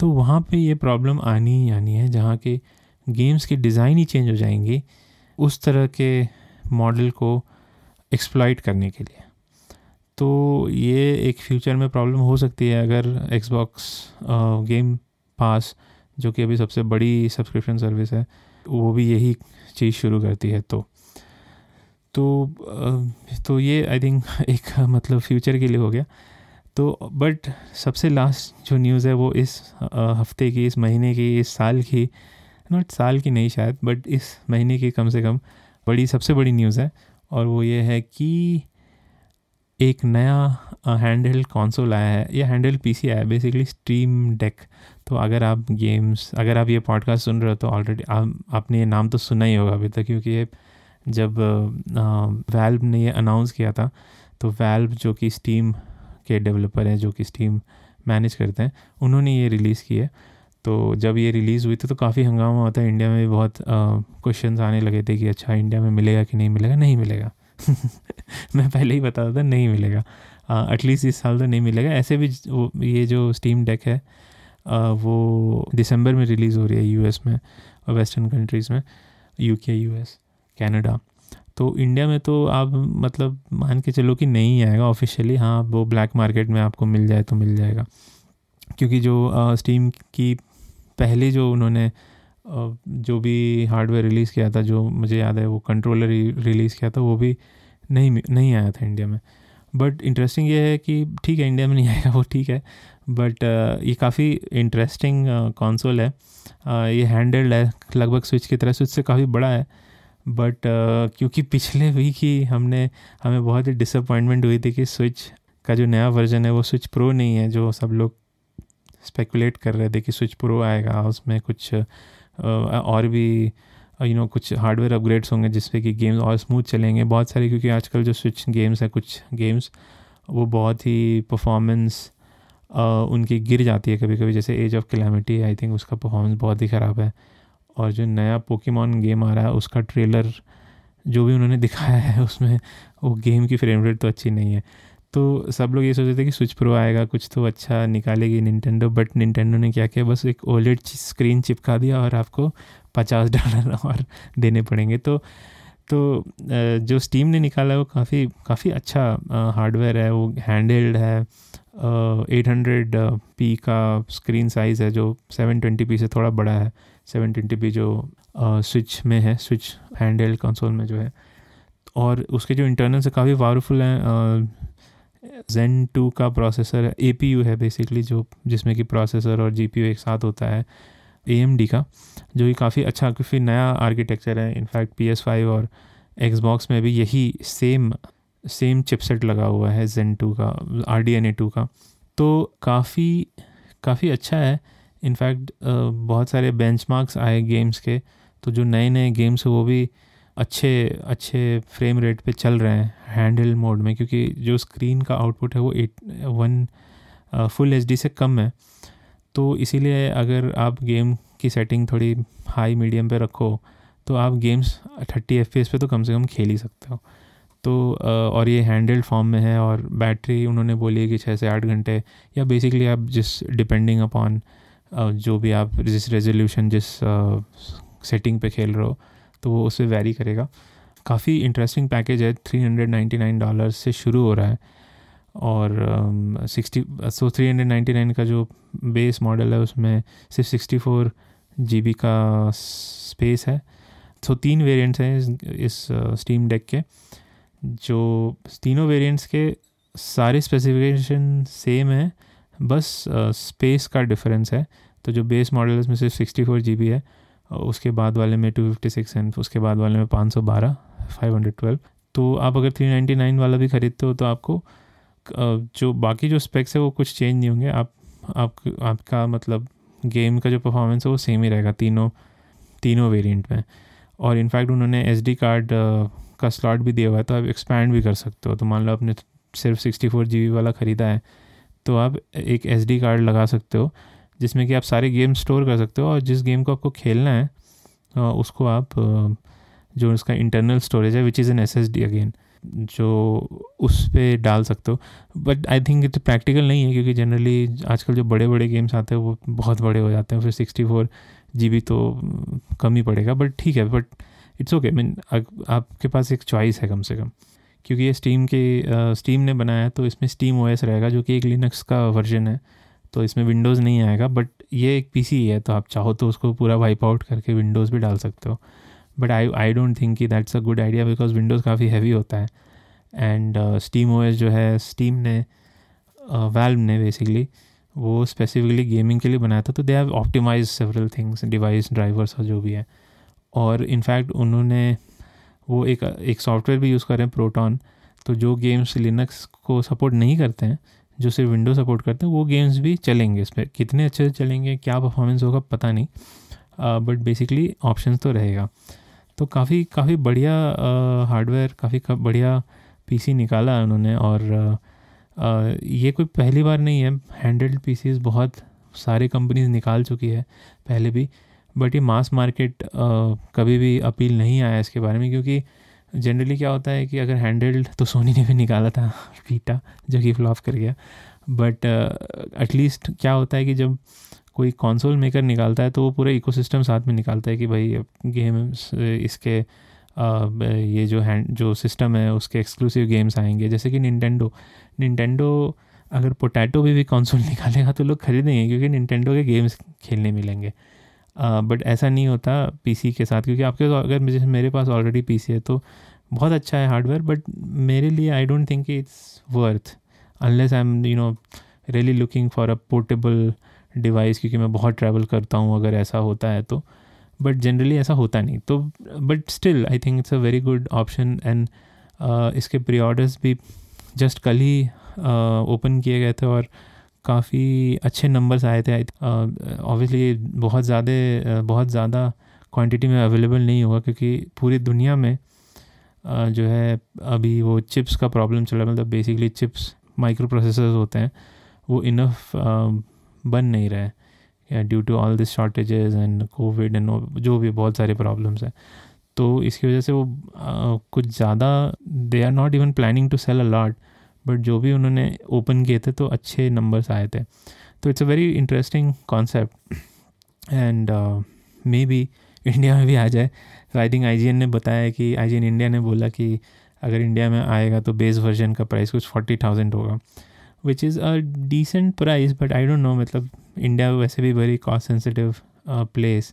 तो वहाँ पे ये प्रॉब्लम आनी ही आनी है, जहाँ के गेम्स की डिज़ाइन ही चेंज हो जाएँगी उस तरह के मॉडल को एक्सप्लाइट करने के लिए। तो ये एक फ्यूचर में प्रॉब्लम हो सकती है, अगर एक्सबॉक्स गेम पास जो कि अभी सबसे बड़ी सब्सक्रिप्शन सर्विस है, वो भी यही चीज़ शुरू करती है तो। तो तो ये आई थिंक एक मतलब फ्यूचर के लिए हो गया। तो बट सबसे लास्ट जो न्यूज़ है, वो इस हफ़्ते की, इस महीने की, इस साल की नॉट साल की नहीं शायद बट इस महीने की कम से कम बड़ी, सबसे बड़ी न्यूज़ है। और वो ये है कि एक नया हैंडल कॉन्सोल आया है। या हैंडल पीसी आया है बेसिकली स्ट्रीम डेक तो अगर आप गेम्स अगर आप ये पॉडकास्ट सुन रहे हो तो ऑलरेडी आप, आपने ये नाम तो सुना ही होगा अभी तक, क्योंकि ये जब वैल्व ने ये अनाउंस किया था तो वैल्व जो कि स्टीम के डेवलपर हैं, जो कि स्टीम मैनेज करते हैं, उन्होंने ये रिलीज़ की है। तो जब ये रिलीज़ हुई थी तो काफ़ी हंगामा होता है इंडिया में भी बहुत क्वेश्चन आने लगे थे कि अच्छा इंडिया में मिलेगा कि नहीं मिलेगा? नहीं मिलेगा। मैं पहले ही बता था नहीं मिलेगा। एटलीस्ट इस साल तो नहीं मिलेगा। ऐसे भी ये जो स्टीम डेक है वो दिसंबर में रिलीज़ हो रही है यूएस में और वेस्टर्न कंट्रीज़ में, यूके, यूएस, कनाडा। तो इंडिया में तो आप मतलब मान के चलो कि नहीं आएगा ऑफिशियली हाँ वो ब्लैक मार्केट में आपको मिल जाए तो मिल जाएगा। क्योंकि जो स्टीम की पहले जो उन्होंने जो भी हार्डवेयर रिलीज़ किया था, जो मुझे याद है वो कंट्रोलर रिलीज़ किया था, वो भी नहीं नहीं आया था इंडिया में। बट इंटरेस्टिंग ये है कि ठीक है इंडिया में नहीं आएगा वो ठीक है. बट ये काफ़ी इंटरेस्टिंग कंसोल है. ये हैंडल्ड है लगभग स्विच की तरह. स्विच से काफ़ी बड़ा है. बट uh, क्योंकि पिछले वीक ही हमने हमें बहुत ही डिसअपॉइंटमेंट हुई थी कि स्विच का जो नया वर्जन है वो स्विच प्रो नहीं है जो सब लोग स्पेकुलेट कर रहे थे कि स्विच प्रो आएगा. उसमें कुछ uh, और भी यू नो कुछ हार्डवेयर अपग्रेड्स होंगे जिससे कि गेम्स और स्मूथ चलेंगे। बहुत सारे, क्योंकि आजकल जो स्विच गेम्स हैं, कुछ गेम्स वो बहुत ही परफॉर्मेंस उनकी गिर जाती है कभी कभी जैसे Age of Calamity I think उसका परफॉर्मेंस बहुत ही ख़राब है। और जो नया पोकेमॉन गेम आ रहा है, उसका ट्रेलर जो भी उन्होंने दिखाया है, उसमें वो गेम की फ्रेम रेट तो अच्छी नहीं है। तो सब लोग ये सोचते थे कि स्विच प्रो आएगा, कुछ तो अच्छा निकालेगी निन्टेंडो बट निन्टेंडो ने क्या किया? बस एक ओलेड स्क्रीन चिपका दिया और आपको पचास डॉलर और देने पड़ेंगे। तो तो जो स्टीम ने निकाला है वो काफ़ी काफ़ी अच्छा हार्डवेयर है, वो हैंडल्ड है एट हंड्रेड पी का स्क्रीन साइज़ है जो सेवन ट्वेंटी पी से थोड़ा बड़ा है। सेवन ट्वेंटी पी जो स्विच में है स्विच हैंडल्ड कंसोल में जो है। और उसके जो इंटरनल से काफ़ी पावरफुल हैं जेन टू का प्रोसेसर ए है बेसिकली जो, जिसमें कि प्रोसेसर और जी पी यू एक साथ होता है ए एम डी का, जो कि काफ़ी अच्छा काफ़ी नया आर्किटेक्चर है। In fact P S five और एक्सबॉक्स में भी यही सेम सेम चिपसेट लगा हुआ है जेन टू का R D N A two का। तो काफ़ी काफ़ी अच्छा है। इनफैक्ट बहुत सारे बेंचमार्क्स आए गेम्स के तो जो नए नए गेम्स वो भी अच्छे अच्छे फ्रेम रेट पे चल रहे हैं हैंडल मोड में, क्योंकि जो स्क्रीन का आउटपुट है वो एट वन फुल एच से कम है। तो इसीलिए अगर आप गेम की सेटिंग थोड़ी हाई मीडियम पे रखो तो आप गेम्स थर्टी एफ़ पे तो कम से कम खेल ही सकते हो। तो और ये हैंडल्ड फॉर्म में है और बैटरी उन्होंने बोली है कि छः से आठ घंटे, या बेसिकली आप जिस डिपेंडिंग अपॉन जो भी आप जिस रेजोल्यूशन जिस सेटिंग पे खेल रहे हो तो वो उससे वेरी करेगा। काफ़ी इंटरेस्टिंग पैकेज है। Three hundred ninety nine dollar से शुरू हो रहा है। और sixty so three hundred ninety nine का जो बेस मॉडल है उसमें सिर्फ़ सिक्सटी फोर जी बी का स्पेस है। सो so, तीन वेरिएंट्स हैं इस, इस स्टीम डेक के जो तीनों वेरिएंट्स के सारे स्पेसिफिकेशन सेम हैं बस स्पेस का डिफरेंस है। तो जो बेस मॉडल है उसमें सिर्फ़ सिक्सटी फोर जी बी है। उसके बाद वाले में टू फिफ्टी सिक्स एंड उसके बाद वाले में पाँच सौ बारह फाइव हंड्रेड ट्वेल्व तो आप अगर थ्री नाइन्टी नाइन वाला भी ख़रीदते हो तो आपको जो बाकी जो स्पेक्स है, वो कुछ चेंज नहीं होंगे। आप आप, आपका मतलब गेम का जो परफॉर्मेंस है, वो सेम ही रहेगा तीनों तीनों वेरिएंट में। और इनफैक्ट उन्होंने एस डी कार्ड का स्लॉट भी दिया हुआ है तो आप एक्सपैंड भी कर सकते हो। तो मान लो आपने सिर्फ़ सिक्सटी फोर जी वाला ख़रीदा है तो आप एक एस डी कार्ड लगा सकते हो। जिसमें कि आप सारे गेम स्टोर कर सकते हो और जिस गेम को आपको खेलना है उसको आप जो उसका इंटरनल स्टोरेज है which is an S S D again जो उस पर डाल सकते हो। But I think it practical नहीं है, क्योंकि जनरली आजकल जो बड़े बड़े गेम्स आते हैं, वो बहुत बड़े हो जाते हैं, फिर सिक्सटी फोर जी बी तो कम ही पड़ेगा। बट ठीक है बट इट्स ओके मीन आपके पास एक चॉइस है कम से कम। क्योंकि ये स्टीम के स्टीम ने बनाया तो इसमें स्टीम ओएस रहेगा, जो कि एक लिनक्स का वर्जन है। तो इसमें विंडोज़ नहीं आएगा बट ये एक पीसी है तो आप चाहो तो उसको पूरा वाइप आउट करके विंडोज़ भी डाल सकते हो। But I I don't think कि that's a good idea because Windows काफ़ी हैवी होता है। एंड स्टीम ओ जो है स्टीम ने वैल्व uh, ने बेसिकली वो स्पेसिफिकली गेमिंग के लिए बनाया था तो they have optimise several things device drivers और जो भी है। और इनफैक्ट उन्होंने वो एक एक सॉफ्टवेयर भी यूज़ कर रहे हैं प्रोटॉन तो जो गेम्स लिनक्स को सपोर्ट नहीं करते हैं जो सिर्फ़ विंडो सपोर्ट करते हैं वो गेम्स भी चलेंगे इस पर कितने अच्छे से चलेंगे क्या परफॉर्मेंस होगा पता नहीं। बट बेसिकली ऑप्शन तो रहेगा। तो काफ़ी काफ़ी बढ़िया हार्डवेयर काफ़ी बढ़िया पीसी निकाला है उन्होंने और आ, ये कोई पहली बार नहीं है। हैंडल्ड पीसीज बहुत सारी कंपनीज़ निकाल चुकी है पहले भी। बट ये मास मार्केट कभी भी अपील नहीं आया इसके बारे में क्योंकि जनरली क्या होता है कि अगर हैंडल्ड तो सोनी ने भी निकाला था पीटा जो कि फ्लॉप कर गया। बट एटलीस्ट uh, क्या होता है कि जब कोई कंसोल मेकर निकालता है तो वो पूरा इकोसिस्टम साथ में निकालता है कि भाई गेम इसके uh, ये जो हैंड जो सिस्टम है उसके एक्सक्लूसिव गेम्स आएँगे। जैसे कि निन्टेंडो निन्टेंडो अगर पोटैटो भी भी कंसोल निकालेगा तो लोग खरीदेंगे क्योंकि निन्टेंडो के गेम्स खेलने मिलेंगे। बट ऐसा नहीं होता पीसी के साथ क्योंकि आपके अगर जैसे मेरे पास ऑलरेडी पीसी है तो बहुत अच्छा है हार्डवेयर बट मेरे लिए I don't think it's worth unless I am you know really looking for a portable device क्योंकि मैं बहुत ट्रैवल करता हूँ अगर ऐसा होता है तो। बट जनरली ऐसा होता नहीं। तो but still I think it's a very good option and इसके प्री ऑर्डर्स भी जस्ट कल ही ओपन uh, किए गए थे और काफ़ी अच्छे नंबर्स आए थे। ऑब्वियसली uh, बहुत ज़्यादा uh, बहुत ज़्यादा क्वांटिटी में अवेलेबल नहीं होगा क्योंकि पूरी दुनिया में uh, जो है अभी वो चिप्स का प्रॉब्लम चल रहा है। मतलब बेसिकली चिप्स माइक्रो प्रोसेसर्स होते हैं वो इनफ बन नहीं रहे due to all this shortages and Covid and जो भी बहुत सारे प्रॉब्लम्स हैं। तो इसकी वजह से वो आ, कुछ ज़्यादा they are not even planning to sell a lot but जो भी उन्होंने ओपन किए थे तो अच्छे नंबर्स आए थे। तो it's a very interesting concept and maybe India में भी आ जाए। तो आई थिंक आईजीएन ने बताया कि आईजीएन इंडिया ने बोला कि अगर इंडिया में आएगा तो बेस वर्जन का प्राइस कुछ फोर्टी थाउज़ेंड होगा। Which is a decent price but I don't know मतलब इंडिया वैसे भी वेरी कॉस्ट सेंसिटिव प्लेस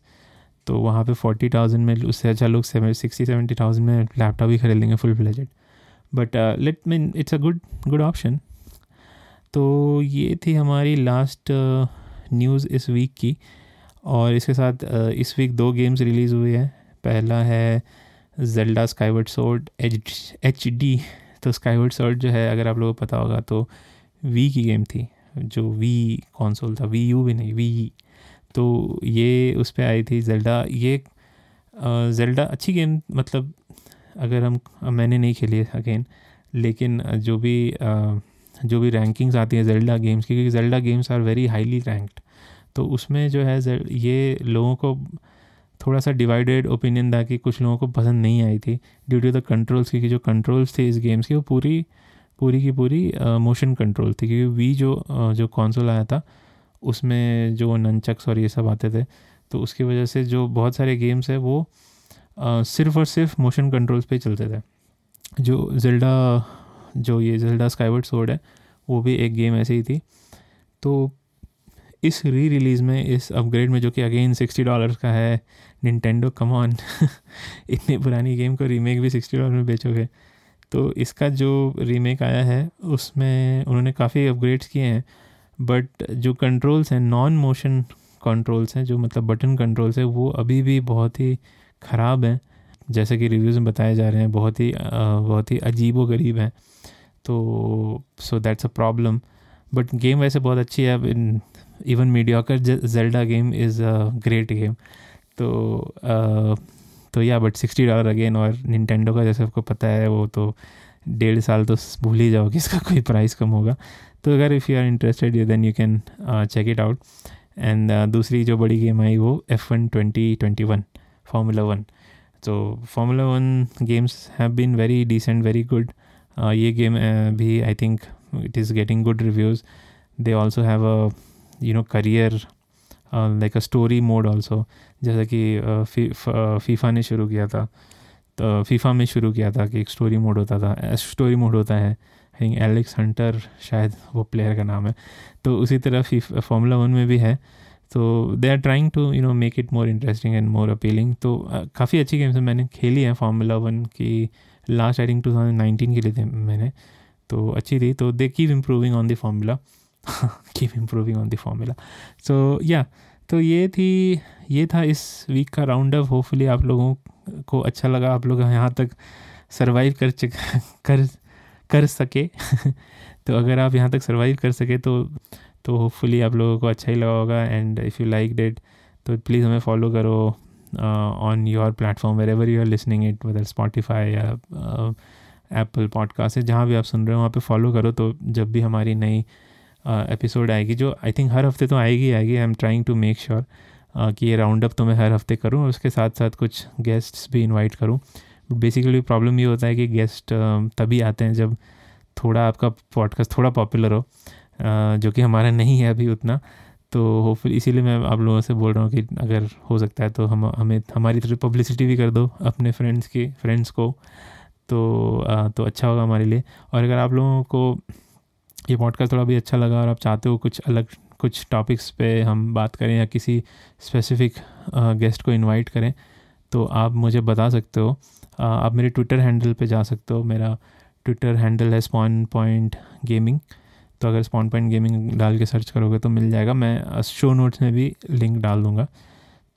तो वहाँ पे फोर्टी थाउज़ेंड में, उससे अच्छा लोग सिक्सटी सेवेंटी थाउज़ेंड में लैपटॉप ही खरीद लेंगे full fledged but let me it's a good good option तो ये थी हमारी लास्ट न्यूज़ uh, इस वीक की। और इसके साथ uh, इस वीक दो गेम्स रिलीज़ हुए हैं। पहला है Zelda Skyward Sword H H D तो स्काईवर्ड सोर्ड जो है अगर आप लोगों को पता होगा तो वी की गेम थी। जो वी कौनसोल था। वी यू भी नहीं वी तो ये उस पर आई थी जेल्डा ये जेल्डा अच्छी गेम मतलब अगर हम, मैंने नहीं खेली है अगेन, लेकिन जो भी जो भी रैंकिंग्स आती हैं जेल्डा गेम्स की, क्योंकि Zelda games are very highly ranked तो उसमें जो है ये लोगों को थोड़ा सा डिवाइडेड ओपिनियन था कि कुछ लोगों को पसंद नहीं आई थी ड्यू टू द कंट्रोल्स की जो कंट्रोल्स थे इस गेम्स की, वो पूरी पूरी की पूरी मोशन कंट्रोल थी, क्योंकि वी जो जो कौनसोल आया था, उसमें जो ननचक्स और ये सब आते थे तो उसकी वजह से जो बहुत सारे गेम्स है वो सिर्फ़ और सिर्फ़ मोशन कंट्रोल्स पे चलते थे। जो जेल्डा जो ये जेल्डा स्काईवर्ड सोर्ड है, वो भी एक गेम ऐसे ही थी। तो इस री रिलीज़ में, इस अपग्रेड में, जो कि अगेन सिक्सटी डॉलर्स का है निन्टेंडो कमॉन इतनी पुरानी गेम को रीमेक भी सिक्सटी डॉलर में बेचोगे तो इसका जो रीमेक आया है, उसमें उन्होंने काफ़ी अपग्रेड्स किए हैं बट जो कंट्रोल्स हैं नॉन मोशन कंट्रोल्स हैं, जो मतलब बटन कंट्रोल्स हैं, वो अभी भी बहुत ही ख़राब हैं। जैसे कि रिव्यूज़ में बताए जा रहे हैं, बहुत ही बहुत ही अजीब व गरीब हैं। तो so that's a problem but game वैसे बहुत अच्छी है। Even mediocre Zelda game is a great game तो तो या बट सिक्सटी डॉलर अगेन और निन्टेंडो का जैसे आपको पता है, वो तो डेढ़ साल तो भूल ही जाओ कि इसका कोई प्राइस कम होगा। तो अगर if you are interested you then you can check it out and दूसरी जो बड़ी गेम आई वो F one twenty twenty one Formula One तो Formula One games have been very decent very good ये गेम uh, भी I think it is getting good reviews they also have a you know career like a story mode also जैसा कि FIFA ने शुरू किया था। तो FIFA में शुरू किया था कि एक स्टोरी मोड होता था। स्टोरी मोड होता है। आई थिंक एलेक्स हंटर शायद वो प्लेयर का नाम है। तो उसी तरह फार्मूला वन में भी है। तो they are trying to you know make it more interesting and more appealing तो काफ़ी अच्छी गेम्स मैंने खेली हैं फार्मूला वन की last I think two thousand nineteen के लिए थे मैंने। तो अच्छी थी तो they keep improving on the formula keep improving on the formula so या तो ये थी, ये था इस वीक का राउंड अप होपफुली आप लोगों को अच्छा लगा, आप लोग यहाँ तक सर्वाइव कर कर कर सके। तो अगर आप यहाँ तक सर्वाइव कर सके तो तो होपफुली आप लोगों को अच्छा ही लगा होगा and if you like that तो प्लीज़ हमें फॉलो करो on your platform wherever you are listening it whether Spotify या एप्पल पॉडकास्ट है जहाँ भी आप सुन रहे हो वहाँ पे फॉलो करो तो जब भी हमारी नई एपिसोड uh, आएगी जो आई थिंक हर हफ़्ते तो आएगी आएगी I am trying to make sure कि ये राउंड अप तो मैं हर हफ़्ते करूँ और उसके साथ साथ कुछ गेस्ट्स भी इनवाइट करूँ। बेसिकली प्रॉब्लम ये होता है कि गेस्ट तभी आते हैं जब थोड़ा आपका पॉडकास्ट थोड़ा पॉपुलर हो। जो कि हमारा नहीं है अभी उतना। तो होपफुल इसीलिए मैं आप लोगों से बोल रहा हूँ कि अगर हो सकता है तो हम हमें हमारी तरफ़ पब्लिसिटी भी कर दो अपने फ्रेंड्स की फ्रेंड्स को। तो आ, तो अच्छा होगा हमारे लिए। और अगर आप लोगों को ये पॉडकास्ट थोड़ा भी अच्छा लगा और आप चाहते हो कुछ अलग कुछ टॉपिक्स पे हम बात करें या किसी स्पेसिफिक गेस्ट को इनवाइट करें तो आप मुझे बता सकते हो। आ, आप मेरे ट्विटर हैंडल पे जा सकते हो। मेरा ट्विटर हैंडल है स्पॉन पॉइंट गेमिंग तो अगर स्पॉन पॉइंट गेमिंग डाल के सर्च करोगे तो मिल जाएगा। मैं शो नोट्स में भी लिंक डाल दूँगा।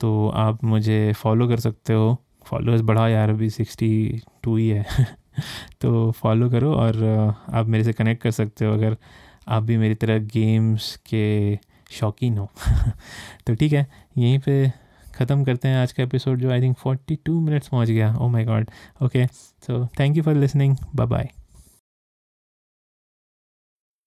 तो आप मुझे फॉलो कर सकते हो। फॉलोअर्स बढ़ा यार, अभी सिक्सटी टू ही है। तो फॉलो करो और आप मेरे से कनेक्ट कर सकते हो अगर आप भी मेरी तरह गेम्स के शौकीन हो। तो ठीक है, यहीं पे ख़त्म करते हैं आज का एपिसोड जो I think forty two minutes पहुँच गया। ओ my God okay so thank you for listening bye bye